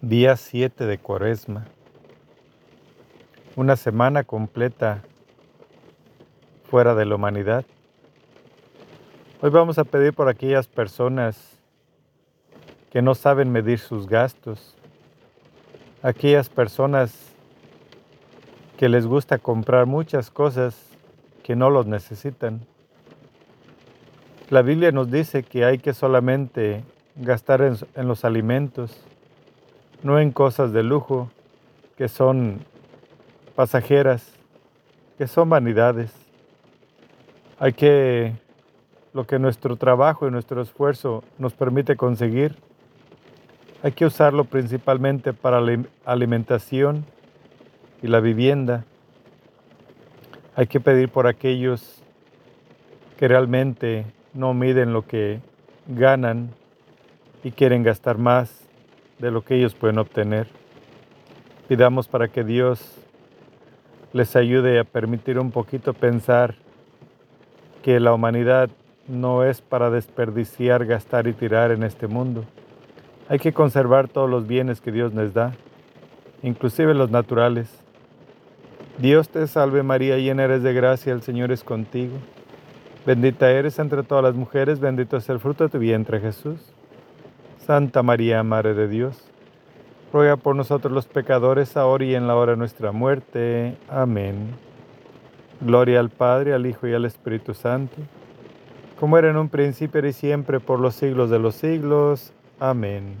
Día 7 de Cuaresma. Una semana completa fuera de la humanidad. Hoy vamos a pedir por aquellas personas que no saben medir sus gastos, aquellas personas que les gusta comprar muchas cosas que no los necesitan. La Biblia nos dice que hay que solamente gastar en, en los alimentos no en cosas de lujo que son pasajeras, que son vanidades. Hay que, lo que nuestro trabajo y nuestro esfuerzo nos permite conseguir, hay que usarlo principalmente para la alimentación y la vivienda. Hay que pedir por aquellos que realmente no miden lo que ganan y quieren gastar más de lo que ellos pueden obtener. Pidamos para que Dios les ayude a permitir un poquito pensar que la humanidad no es para desperdiciar, gastar y tirar en este mundo. Hay que conservar todos los bienes que Dios nos da, inclusive los naturales. Dios te salve María, llena eres de gracia, el Señor es contigo. Bendita eres entre todas las mujeres, bendito es el fruto de tu vientre Jesús. Santa María, Madre de Dios, ruega por nosotros los pecadores, ahora y en la hora de nuestra muerte. Amén. Gloria al Padre, al Hijo y al Espíritu Santo, como era en un principio y siempre, por los siglos de los siglos. Amén.